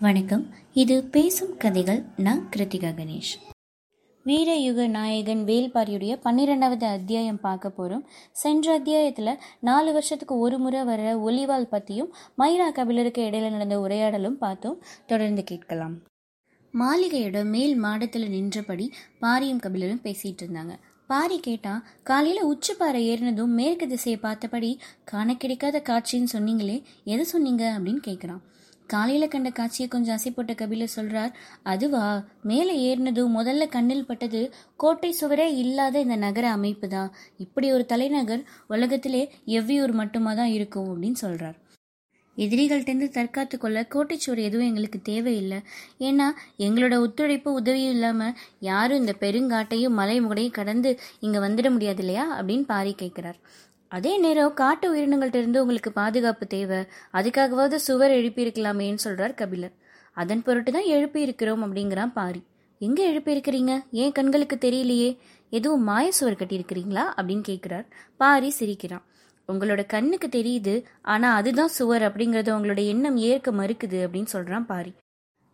வணக்கம். இது பேசும் கதைகள். நான் கிருத்திகா கணேஷ். வீரயுக நாயகன் வேல்பாரியுடைய பன்னிரெண்டாவது அத்தியாயம் பார்க்க போகிறோம் சென்ற அத்தியாயத்தில் நாலு வருஷத்துக்கு ஒரு முறை வர ஒலிவால் பற்றியும் மயிலா கபிலருக்கு இடையில நடந்த உரையாடலும் பார்த்தோம். தொடர்ந்து கேட்கலாம். மாளிகையோட மேல் மாடத்தில் நின்றபடி பாரியும் கபிலரும் பேசிகிட்டு இருந்தாங்க. பாரி கேட்டா காலையில உச்சிப்பாறை ஏறினதும் மேற்கு திசையை பார்த்தபடி காண கிடைக்காத காட்சின்னு சொன்னீங்களே எதை சொன்னீங்க? அப்படின்னு கேட்குறான் காலையில கண்ட காட்சியை கொஞ்சம் அசைப்பட்ட கபிலர் சொல்றார் அதுவா? மேலே ஏறினதும் முதல்ல கண்ணில் பட்டது கோட்டை சுவரே இல்லாத இந்த நகர அமைப்பு தான். இப்படி ஒரு தலைநகர் உலகத்திலே எவ்வியூர் மட்டுமா தான் இருக்கும் அப்படின்னு சொல்றார். எதிரிகள்கிட்டருந்து தற்காத்து கொள்ள கோட்டைச்சுவர் எதுவும் எங்களுக்கு தேவையில்லை. ஏன்னா எங்களோட ஒத்துழைப்பு உதவியும் இல்லாமல் யாரும் இந்த பெருங்காட்டையும் மலை முகடையும் கடந்து இங்கே வந்துட முடியாது இல்லையா? அப்படின்னு பாரி கேட்குறார். அதே நேரம் காட்டு உயிரினங்கள்கிட்ட இருந்து உங்களுக்கு பாதுகாப்பு தேவை. அதுக்காகவாவது சுவர் எழுப்பியிருக்கலாமேன்னு சொல்றார் கபிலர். அதன் பொருட்டு தான் எழுப்பி இருக்கிறோம் அப்படிங்கிறான் பாரி. எங்க எழுப்பியிருக்கிறீங்க? ஏன் கண்களுக்கு தெரியலையே? எதுவும் மாய சுவர் கட்டியிருக்கிறீங்களா? அப்படின்னு கேட்கிறார். பாரி சிரிக்கிறான். உங்களோட கண்ணுக்கு தெரியுது ஆனா அதுதான் சுவர் அப்படிங்கறத உங்களோட எண்ணம் ஏற்க மறுக்குது அப்படின்னு சொல்றான் பாரி.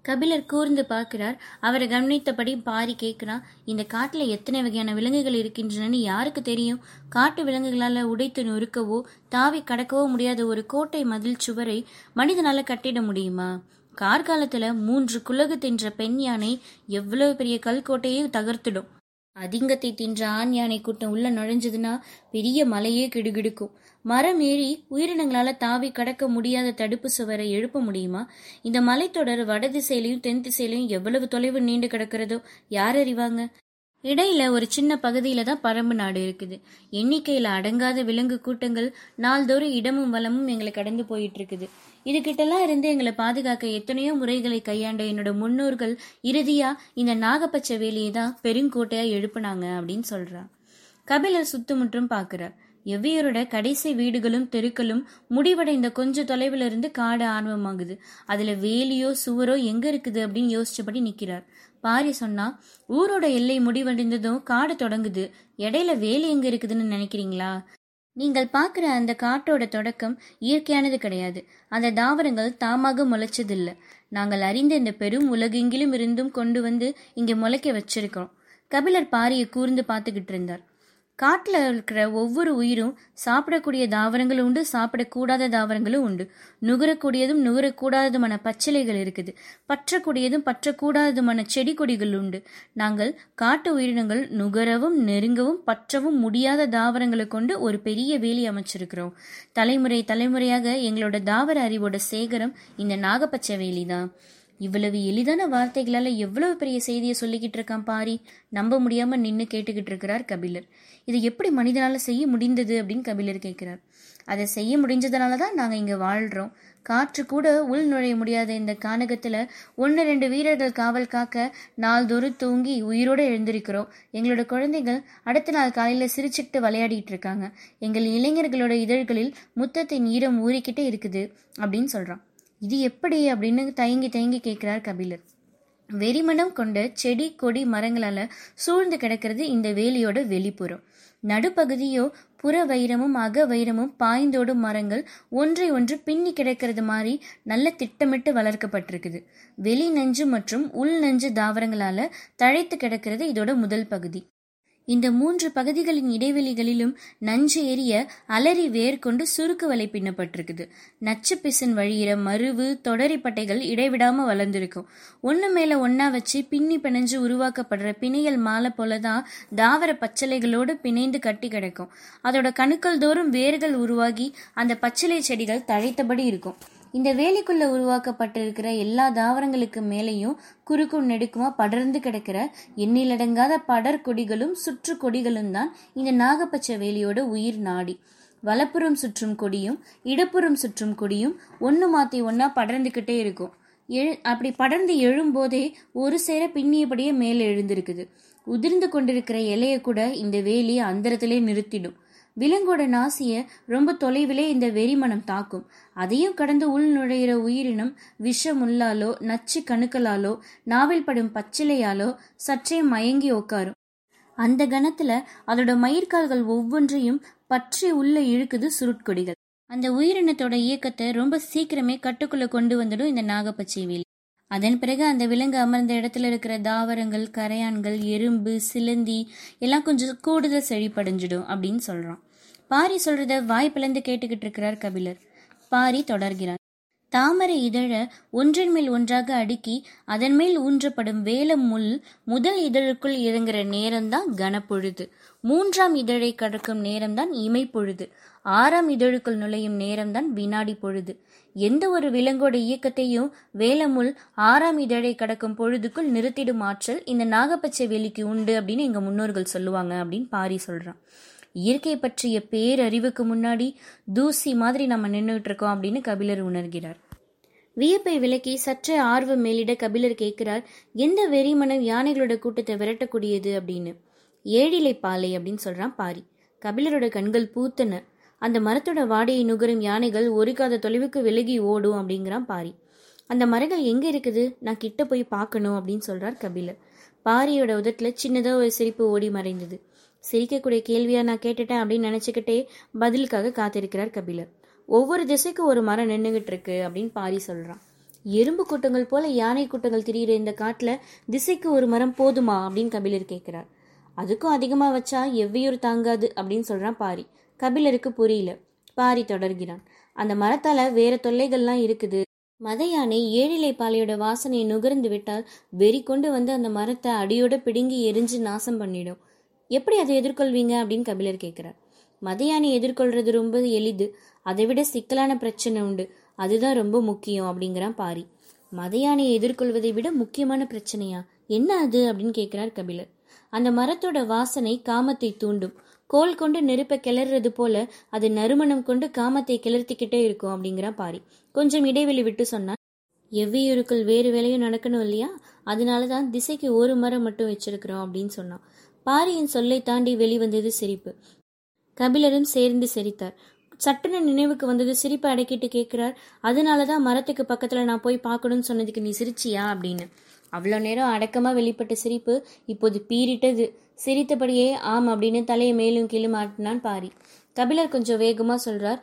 கபிலர் கூர்ந்து பார்க்கிறார். அவரை கவனித்தபடி பாரி கேட்கிறான் இந்த காட்டில் எத்தனை வகையான விலங்குகள் இருக்கின்றனன்னு யாருக்கு தெரியும்? காட்டு விலங்குகளால் உடைத்து நொறுக்கவோ தாவி கடக்கவோ முடியாத ஒரு கோட்டை மதில் சுவரை மனிதனால் கட்டிட முடியுமா? கார்காலத்தில் மூன்று குலகு தின்ற பெண் யானை எவ்வளவு பெரிய கல்கோட்டையை தகர்த்திடும். அதிங்கத்தை தின்ற ஆண் யானை கூட்டம் உள்ள நுழைஞ்சதுன்னா பெரிய மலையே கிடுகிடுக்கும். மரம் ஏறி உயிரினங்களால தாவி கடக்க முடியாத தடுப்பு சுவரை எழுப்ப முடியுமா? இந்த மலைத்தொடர் வடதிசையிலையும் தென் திசையிலையும் எவ்வளவு தொலைவு நீண்டு கிடக்கிறதோ? யார் அறிவாங்க? இடையில ஒரு சின்ன பகுதியில தான் பரம்பு நாடு இருக்குது. எண்ணிக்கையில அடங்காத விலங்கு கூட்டங்கள் நாள்தோறும் இடமும் வளமும் எங்களை கடந்து போயிட்டு இருக்குது. இதுகிட்டலாம் இருந்து எங்களை பாதுகாக்க எத்தனையோ முறைகளை கையாண்ட என்னோட முன்னோர்கள் இறுதியா இந்த நாகப்பச்சை வேலியை தான் பெருங்கோட்டையா எழுப்புனாங்க அப்படின்னு சொல்றா. கபிலர் சுத்துமுற்றும் பாக்குறார் எவ்வியரோட கடைசி வீடுகளும் தெருக்களும் முடிவடைந்த கொஞ்ச தொலைவில் இருந்து காடு ஆர்வமாகுது. அதுல வேலியோ சுவரோ எங்க இருக்குது அப்படின்னு யோசிச்சபடி நிக்கிறார். பாரி சொன்னா ஊரோட எல்லை முடிவடைந்ததும் காடு தொடங்குது. இடையில வேலி எங்க இருக்குதுன்னு நினைக்கிறீங்களா? நீங்கள் பார்க்குற அந்த காட்டோட தொடக்கம் இயற்கையானது கிடையாது. அந்த தாவரங்கள் தாமாக முளைச்சதில்லை. நாங்கள் அறிந்த இந்த பெரும் உலகெங்கிலும் இருந்தும் கொண்டு வந்து இங்கே முளைக்க வச்சிருக்கோம் கபிலர் பாரியை கூர்ந்து பார்த்துக்கிட்டு இருந்தார். காட்டில் இருக்கிற ஒவ்வொரு உயிரும் சாப்பிடக்கூடிய தாவரங்களும் உண்டு சாப்பிடக்கூடாத தாவரங்களும் உண்டு. நுகரக்கூடியதும் நுகரக்கூடாததுமான பச்சிலைகள் இருக்குது. பற்றக்கூடியதும் பற்றக்கூடாததுமான செடி கொடிகள் உண்டு. நாங்கள் காட்டு உயிரினங்கள் நுகரவும் நெருங்கவும் பற்றவும் முடியாத தாவரங்களை கொண்டு ஒரு பெரிய வேலி அமைச்சிருக்கிறோம். தலைமுறை தலைமுறையாக எங்களோட தாவர அறிவோட சேகரம் இந்த நாகப்பச்சை வேலி தான் இவ்வளவு எளிதான வார்த்தைகளால எவ்வளவு பெரிய செய்தியை சொல்லிக்கிட்டு இருக்கான் பாரி? நம்ப முடியாம நின்று கேட்டுக்கிட்டு இருக்கிறார் கபிலர். இதை எப்படி மனிதனால செய்ய முடிந்தது அப்படின்னு கபிலர் கேட்கிறார். அதை செய்ய முடிஞ்சதுனால தான் நாங்கள் இங்கே வாழ்கிறோம் காற்று கூட உள் நுழைய முடியாத இந்த கானகத்தில் ஒன்று ரெண்டு வீரர்கள் காவல் காக்க நாள்தோறும் தூங்கி உயிரோடு எழுந்திருக்கிறோம். எங்களோட குழந்தைகள் அடுத்த நாள் காலையில் சிரிச்சுக்கிட்டு விளையாடிட்டு இருக்காங்க. எங்கள் இளைஞர்களோட இதழ்களில் முத்தத்தின் ஈரம் ஊறிக்கிட்டே இருக்குது அப்படின்னு சொல்கிறான் இது எப்படி அப்படின்னு தயங்கி தயங்கி கேட்கிறார் கபிலர். வெறிமணம் கொண்ட செடி கொடி மரங்களால சூழ்ந்து கிடக்கிறது இந்த வேலியோட வெளிப்புறம். நடுப்பகுதியோ புற வைரமும் அக வைரமும் பாய்ந்தோடும் மரங்கள் ஒன்றை ஒன்று பின்னி கிடக்கிறது மாதிரி நல்ல திட்டமிட்டு வளர்க்கப்பட்டிருக்குது. வெளி நஞ்சு மற்றும் உள் நஞ்சு தாவரங்களால தழைத்து கிடக்கிறது இதோட முதல் பகுதி. இந்த மூன்று பகுதிகளின் இடைவெளிகளிலும் நஞ்சு எரிய அலறி வேர் கொண்டு சுருக்கு வலை பின்னப்பட்டிருக்குது. நச்சு பிசின் வழியிற மருவு தொடரிப்பட்டைகள் இடைவிடாம வளர்ந்துருக்கும். ஒன்று மேல ஒன்னா வச்சு பின்னி பிணைஞ்சு உருவாக்கப்படுற பிணையல் மாலை போலதான் தாவர பச்சலைகளோடு பிணைந்து கட்டி கிடக்கும். அதோட கணுக்கள் தோறும் வேர்கள் உருவாகி அந்த பச்சிலை செடிகள் தழைத்தபடி இருக்கும். இந்த வேலிக்குள்ள உருவாக்கப்பட்டிருக்கிற எல்லா தாவரங்களுக்கு மேலேயும் குறுக்கும் நெடுக்குமா படர்ந்து கிடக்கிற எண்ணிலடங்காத படர் கொடிகளும் சுற்று கொடிகளும் தான் இந்த நாகப்பச்சை வேலியோட உயிர் நாடி. வலப்புறம் சுற்றும் கொடியும் இடப்புறம் சுற்றும் கொடியும் ஒன்று மாற்றி ஒன்றா படர்ந்துக்கிட்டே இருக்கும். எழு அப்படி படர்ந்து எழும்போதே ஒரு சேர பின்னியபடியே மேலே எழுந்திருக்குது. உதிர்ந்து கொண்டிருக்கிற இலையை கூட இந்த வேலி அந்தரத்திலே நிறுத்திடும். விலங்கோட நாசிய ரொம்ப தொலைவிலே இந்த வெறிமனம் தாக்கும். அதையும் கடந்து உள் நுழையிற உயிரினம் விஷமுள்ளாலோ நச்சு கணுக்களாலோ நாவில் படும் பச்சிலையாலோ சற்றே மயங்கி உட்காரும் அந்த கணத்துல அதோட மயிர்கால்கள் ஒவ்வொன்றையும் பற்றி உள்ள இழுக்குது சுருட்கொடிகள். அந்த உயிரினத்தோட இயக்கத்தை ரொம்ப சீக்கிரமே கட்டுக்குள்ள கொண்டு வந்துடும் இந்த நாகப்பச்சை வேலி. அதன் பிறகு அந்த விலங்கு அமர்ந்த இடத்துல இருக்கிற தாவரங்கள் கரையான்கள் எறும்பு சிலந்தி எல்லாம் கொஞ்சம் கூடுதல் செழிப்படைஞ்சிடும் அப்படின்னு சொல்றான். பாரி சொல்றத வாய் பிளந்து கேட்டுக்கிட்டு இருக்கிறார் கபிலர். பாரி தொடர்கிறார் தாமரை இதழ ஒன்றின் மேல் ஒன்றாக அடுக்கி அதன் மேல் ஊன்றப்படும் வேல முள் முதல் இதழுக்குள் இறங்குற நேரம்தான் கனப்பொழுது. மூன்றாம் இதழை கடக்கும் நேரம்தான் இமைப்பொழுது. ஆறாம் இதழுக்குள் நுழையும் நேரம்தான் வினாடி பொழுது எந்த ஒரு விலங்கோட இயக்கத்தையும் வேலமுள் ஆறாம் இதழை கடக்கும் பொழுதுக்குள் நிறுத்திடும் ஆற்றல் இந்த நாகப்பச்சை வேலிக்கு உண்டு அப்படின்னு எங்க முன்னோர்கள் சொல்லுவாங்க அப்படின்னு பாரி சொல்றான். இயற்கை பற்றிய பேரறிவுக்கு முன்னாடி தூசி மாதிரி நம்ம நின்றுட்டு இருக்கோம் அப்படின்னு கபிலர் உணர்கிறார். வியப்பை விலக்கி சற்றே ஆர்வம் மேலிட கபிலர் கேட்கிறார் எந்த வெறிமனம் யானைகளோட கூட்டத்தை விரட்டக்கூடியது? அப்படின்னு. ஏழிலை பாலை அப்படின்னு சொல்றான் பாரி. கபிலரோட கண்கள் பூத்தன. அந்த மரத்தோட வாடையை நுகரும் யானைகள் ஒரு காத தொலைவுக்கு விலகி ஓடும் அப்படிங்கிறான் பாரி. அந்த மரங்கள் எங்க இருக்குது? நான் கிட்ட போய் பார்க்கணும் அப்படின்னு சொல்றார் கபிலர். பாரியோட உதட்டுல சின்னதா ஒரு சிரிப்பு ஓடி மறைந்தது. சிரிக்கக்கூடிய கேள்வியா நான் கேட்டுட்டேன் அப்படின்னு நினைச்சுக்கிட்டே பதிலுக்காக காத்திருக்கிறார் கபிலர் ஒவ்வொரு திசைக்கு ஒரு மரம் நின்றுகிட்டு இருக்கு அப்படின்னு பாரி சொல்றான். எறும்பு கூட்டங்கள் போல யானை கூட்டங்கள் திரியிற இந்த காட்டுல திசைக்கு ஒரு மரம் போதுமா அப்படின்னு கபிலர் கேட்கிறார் அதுக்கும் அதிகமா வச்சா எவ்வியூர் தாங்காது அப்படின்னு சொல்றான் பாரி. கபிலருக்கு புரியல. பாரி தொடர்கிறான். அந்த மரத்தால வேற தொல்லைகள்லாம் இருக்குது. மத யானை ஏழிலை பாலையோட வாசனையை நுகர்ந்து விட்டால் வெறி கொண்டு வந்து அந்த மரத்தை அடியோட பிடுங்கி எரிஞ்சு நாசம் பண்ணிடும். எப்படி அதை எதிர்கொள்வீங்க அப்படின்னு கபிலர் கேட்கிறார் மத எதிர்கொள்றது ரொம்ப எளிது. அதை விட சிக்கலான பிரச்சனை உண்டு. அதுதான் ரொம்ப முக்கியம் அப்படிங்கிறான் பாரி. மத யானையை எதிர்கொள்வதை விட முக்கியமான பிரச்சனையா? என்ன அது அப்படின்னு கேட்கிறார் கபிலர். அந்த மரத்தோட வாசனை காமத்தை தூண்டும். கோல் கொண்டு நெருப்பை கிளறது போல அது நறுமணம் கொண்டு காமத்தை கிளர்த்திக்கிட்டே இருக்கும் அப்படிங்கிறான் பாரி. கொஞ்சம் இடைவெளி விட்டு சொன்னா எவ்வியூருக்குள் வேறு வேலையும் நடக்கணும் இல்லையா? அதனாலதான் திசைக்கு ஒரு மரம் மட்டும் வச்சிருக்கிறோம் அப்படின்னு சொன்னான். பாரியின் சொல்லை தாண்டி வெளிவந்தது சிரிப்பு. கபிலரும் சேர்ந்து சிரித்தார். சட்டுன்னு நினைவுக்கு வந்தது சிரிப்பை அடக்கிட்டு கேட்கிறார். அதனாலதான் மரத்துக்கு பக்கத்துல நான் போய் பார்க்கணும்னு சொன்னதுக்கு நீ சிரிச்சியா அப்படின்னு. அவ்வளோ நேரம் அடக்கமா வெளிப்பட்ட சிரிப்பு இப்போது பீறிட்டது. சிரித்தபடியே ஆம் அப்படின்னு தலையை மேலும் கீழும் ஆட்டினான் பாரி. கபிலர் கொஞ்சம் வேகமா சொல்றார்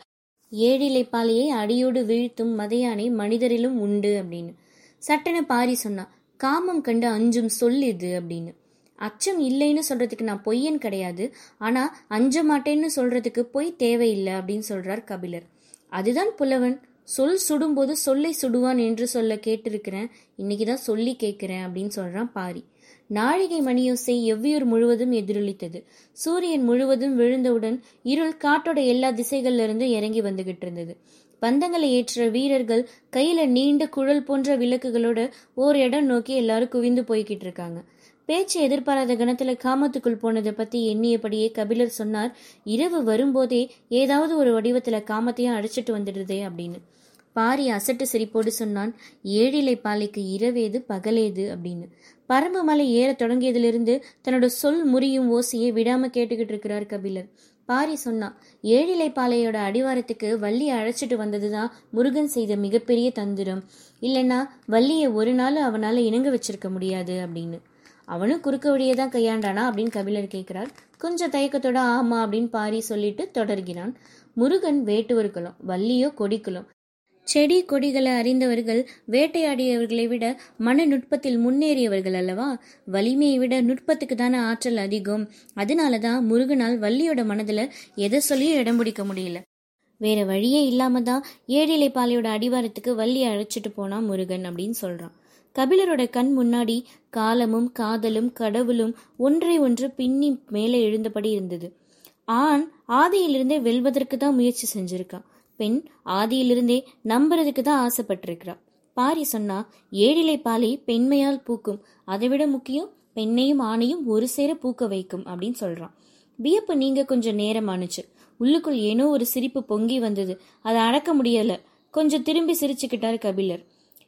ஏழிலை பாலையை அடியோடு வீழ்த்தும் மதையானை மனிதரிலும் உண்டு அப்படின்னு. சட்டென பாரி சொன்னா காமம் கண்டு அஞ்சும் சொல் இது அப்படின்னு. அச்சம் இல்லைன்னு சொல்றதுக்கு நான் பொய்யன் கிடையாது. ஆனா அஞ்ச மாட்டேன்னு சொல்றதுக்கு பொய் தேவையில்லை அப்படின்னு சொல்றார் கபிலர். அதுதான் புலவன். சொல் சுடும்போது சொல்லை சுடுவான் என்று சொல்ல கேட்டிருக்கிறேன். இன்னைக்குதான் சொல்லி கேட்கிறேன் அப்படின்னு சொல்றான் பாரி. நாழிகை மணியோசை எவ்வியூர் முழுவதும் எதிரொலித்தது. சூரியன் முழுவதும் விழுந்தவுடன் இருள் காட்டோட எல்லா திசைகள்ல இறங்கி வந்துகிட்டு இருந்தது. பந்தங்களை ஏற்ற வீரர்கள் கையில நீண்ட குழல் போன்ற விளக்குகளோட ஓர் இடம் நோக்கி எல்லாரும் குவிந்து போய்கிட்டு இருக்காங்க. பேச்சு எதிர்பாராத கணத்துல காமத்துக்குள் போனதை பத்தி எண்ணியபடியே கபிலர் சொன்னார் இரவு வரும்போதே ஏதாவது ஒரு வடிவத்துல காமத்தையும் அழைச்சிட்டு வந்துடுதே அப்படின்னு. பாரி அசட்டு சிரிப்போடு சொன்னான் ஏழிலை பாலைக்கு இரவேது பகலேது அப்படின்னு. பரம்பு மலை ஏற தொடங்கியதிலிருந்து தன்னோட சொல் முறியும் ஓசையை விடாம கேட்டுக்கிட்டு இருக்கிறார் கபிலர். பாரி சொன்னான் ஏழிலை பாலையோட அடிவாரத்துக்கு வள்ளியை அழைச்சிட்டு வந்ததுதான் முருகன் செய்த மிகப்பெரிய தந்திரம். இல்லைன்னா வள்ளியை ஒரு நாள் அவனால இணங்க வச்சிருக்க முடியாது அப்படின்னு. அவனும் குறுக்க வழியே தான் கையாண்டானா அப்படின்னு கபிலர் கேட்கிறார். கொஞ்சம் தயக்கத்தோட ஆமா அப்படின்னு பாரி சொல்லிட்டு தொடர்கிறான். முருகன் வேட்டுவர்களும் வள்ளியோ கொடிக்குலம் செடி கொடிகளை அறிந்தவர்கள் வேட்டையாடியவர்களை விட மன நுட்பத்தில் முன்னேறியவர்கள் அல்லவா? வலிமையை விட நுட்பத்துக்கு தானே ஆற்றல் அதிகம். அதனால தான் முருகனால் வள்ளியோட மனதில் எதை சொல்லியும் இடம் பிடிக்க முடியல. வேற வழியே இல்லாம தான் ஏழிலை பாலையோட அடிவாரத்துக்கு வள்ளியை அழைச்சிட்டு போனான் முருகன் அப்படின்னு சொல்றான். கபிலரோட கண் முன்னாடி காலமும் காதலும் கடவுளும் ஒன்றை ஒன்று பின்னி மேலே எழுந்தபடி இருந்தது. ஆண் ஆதியிலிருந்தே வெல்வதற்கு தான் முயற்சி செஞ்சிருக்கான். பெண் ஆதியிலிருந்தே நம்புறதுக்கு தான் ஆசைப்பட்டிருக்கிறான் பாரி சொன்னா ஏழிலை பாலை பெண்மையால் பூக்கும். அதை விட முக்கியம் பெண்ணையும் ஆணையும் ஒரு சேர பூக்க வைக்கும் அப்படின்னு சொல்றான். வியப்பு நீங்க கொஞ்சம் நேரமானுச்சு உள்ளுக்குள் ஏனோ ஒரு சிரிப்பு பொங்கி வந்தது. அதை அடக்க முடியல. கொஞ்சம் திரும்பி சிரிச்சுக்கிட்டார் கபிலர்.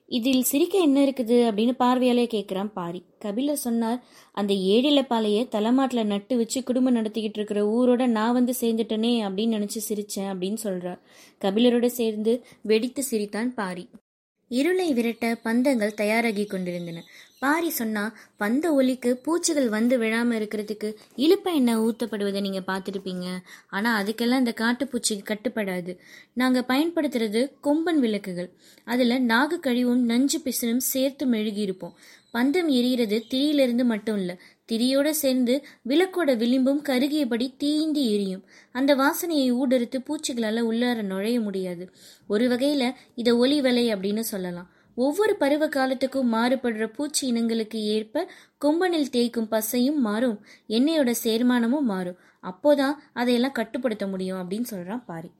இதில் சிரிக்க என்ன இருக்குது அப்படின்னு பார்வையாலே கேட்குறான் பாரி. கபிலர் சொன்னார் அந்த ஏழில பாலையை தலைமாட்டில் நட்டு வச்சு குடும்பம் நடத்திக்கிட்டு இருக்கிற ஊரோட நான் வந்து சேர்ந்துட்டனே அப்படின்னு நினச்சி சிரித்தேன் அப்படின்னு சொல்கிறார் கபிலரோட சேர்ந்து வெடித்து சிரித்தான் பாரி. இருளை விரட்ட பந்தங்கள் தயாராகி கொண்டிருந்தன. பாரி சொன்னா பந்த ஒலிக்கு பூச்சிகள் வந்து விழாம இருக்கிறதுக்கு இழுப்ப எண்ணெய் ஊத்தப்படுவதை நீங்க பார்த்துருப்பீங்க. ஆனா அதுக்கெல்லாம் இந்த காட்டுப்பூச்சிக்கு கட்டுப்படாது. நாங்க பயன்படுத்துறது கொம்பன் விளக்குகள். அதுல நாகு கழிவும் நஞ்சு பிசுனும் சேர்த்து மெழுகி இருப்போம் பந்தம் எரியிறது திரியிலிருந்து மட்டும் இல்ல திரியோட சேர்ந்து விளக்கோட விளிம்பும் கருகியபடி தீண்டி எரியும். அந்த வாசனையை ஊடறுத்து பூச்சிகளால் உள்ளார நுழைய முடியாது. ஒரு வகையில இத ஒலி வலை அப்படின்னு சொல்லலாம். ஒவ்வொரு பருவ காலத்துக்கும் மாறுபடுற பூச்சி இனங்களுக்கு ஏற்ப கொம்பனில் தேய்க்கும் பசையும் மாறும். எண்ணெயோட சேர்மானமும் மாறும். அப்போதான் அதையெல்லாம் கட்டுப்படுத்த முடியும் அப்படின்னு சொல்றான் பாரி.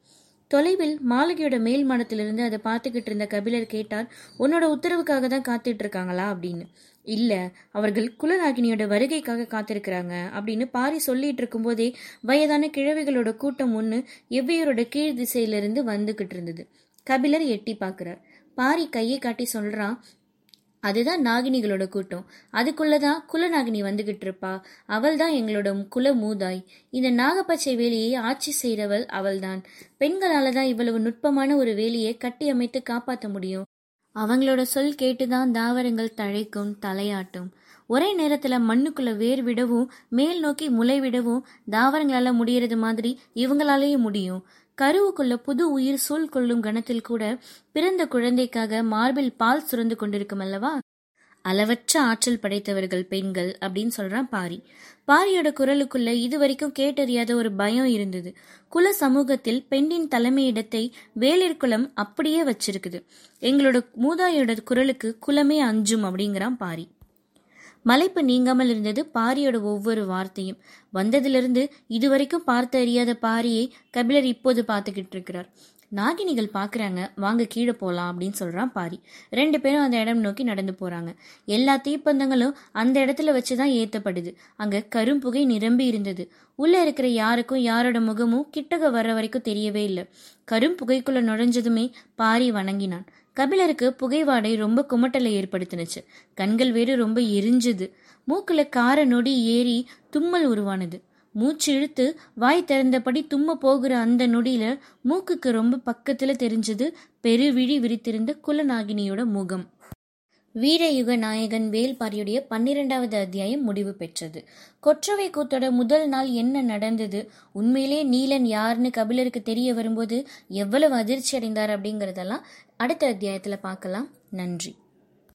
தொலைவில் மாளிகையோட மேல் மடத்திலிருந்து அதை பார்த்துக்கிட்டு இருந்த கபிலர் கேட்டார் உன்னோட உத்தரவுக்காக தான் காத்துட்டு இருக்காங்களா? அப்படின்னு. இல்ல அவர்கள் குலநாகினியோட வருகைக்காக காத்திருக்கிறாங்க அப்படின்னு பாரி சொல்லிட்டு இருக்கும்போதே வயதான கிழவிகளோட கூட்டம் ஒண்ணு எவ்வியரோட கீழ் திசையிலிருந்து வந்துகிட்டு இருந்தது. கபிலர் எட்டி பார்க்கிறார். பாரி கையை காட்டி சொல்றான் அதுதான் நாகினிகளோட கூட்டம். அதுக்குள்ளதான் குலநாகினி வந்துகிட்டு இருப்பா. அவள் தான் எங்களோட குல மூதாய். இந்த நாகப்பச்சை வேலியை ஆட்சி செய்தவள் அவள்தான். பெண்களால தான் இவ்வளவு நுட்பமான ஒரு வேலியை கட்டி அமைத்து காப்பாற்ற முடியும். அவங்களோட சொல் கேட்டுதான் தாவரங்கள் தழைக்கும் தலையாட்டும். ஒரே நேரத்துல மண்ணுக்குள்ள வேர் விடவும் மேல் நோக்கி முளை விடவும் தாவரங்களால முடியறது மாதிரி இவங்களாலேயும் முடியும். கருவுக்குள்ள புது உயிர் சூழ் கொள்ளும் கணத்தில் கூட பிறந்த குழந்தைக்காக மார்பில் பால் சுரந்து கொண்டிருக்கும் அல்லவா? அளவற்ற ஆற்றல் படைத்தவர்கள் பெண்கள் அப்படின்னு சொல்றான் பாரி. பாரியோட குரலுக்குள்ள இது வரைக்கும் கேட்டறியாத ஒரு பயம் இருந்தது. குல சமூகத்தில் பெண்ணின் தலைமையிடத்தை வேளிர் குலம் அப்படியே வச்சிருக்குது. எங்களோட மூதாயோட குரலுக்கு குலமே அஞ்சும் அப்படிங்கிறான் பாரி. மலைப்பு நீங்காமல் இருந்தது பாரியோட ஒவ்வொரு வார்த்தையும். வந்ததிலிருந்து இதுவரைக்கும் பார்த்து அறியாத பாரியை கபிலர் இப்போது பார்த்துக்கிட்டு இருக்கிறார். நாகினிகள் பார்க்குறாங்க வாங்க கீழே போகலாம் அப்படின்னு சொல்கிறான் பாரி. ரெண்டு பேரும் அந்த இடம் நோக்கி நடந்து போகிறாங்க எல்லா தீப்பந்தங்களும் அந்த இடத்துல வச்சு தான் ஏற்றப்படுது அங்கே கரும்புகை நிரம்பி இருந்தது. உள்ளே இருக்கிற யாருக்கும் யாரோட முகமும் கிட்டக வர்ற வரைக்கும் தெரியவே இல்லை. கரும்புகைக்குள்ளே நுழைஞ்சதுமே பாரி வணங்கினான். கபிலருக்கு புகைவாடை ரொம்ப குமட்டலை ஏற்படுத்தினுச்சு. கண்கள் வேறு ரொம்ப எரிஞ்சுது. மூக்கில் கார நொடி ஏறி தும்மல் உருவானது. மூச்சு இழுத்து வாய் திறந்தபடி தும்ம போகிற அந்த நொடியில மூக்குக்கு ரொம்ப பக்கத்துல தெரிஞ்சது பெருவிழி விரித்திருந்த குலநாகினியோட முகம். வீரயுக நாயகன் வேல்பாரியுடைய பன்னிரெண்டாவது அத்தியாயம் முடிவு பெற்றது. கொற்றவை கூத்தோட முதல் நாள் என்ன நடந்தது? உண்மையிலே நீலன் யாருன்னு கபிலருக்கு தெரிய வரும்போது எவ்வளவு அதிர்ச்சி அடைந்தார் அப்படிங்கறதெல்லாம் அடுத்த அத்தியாயத்துல பார்க்கலாம். நன்றி.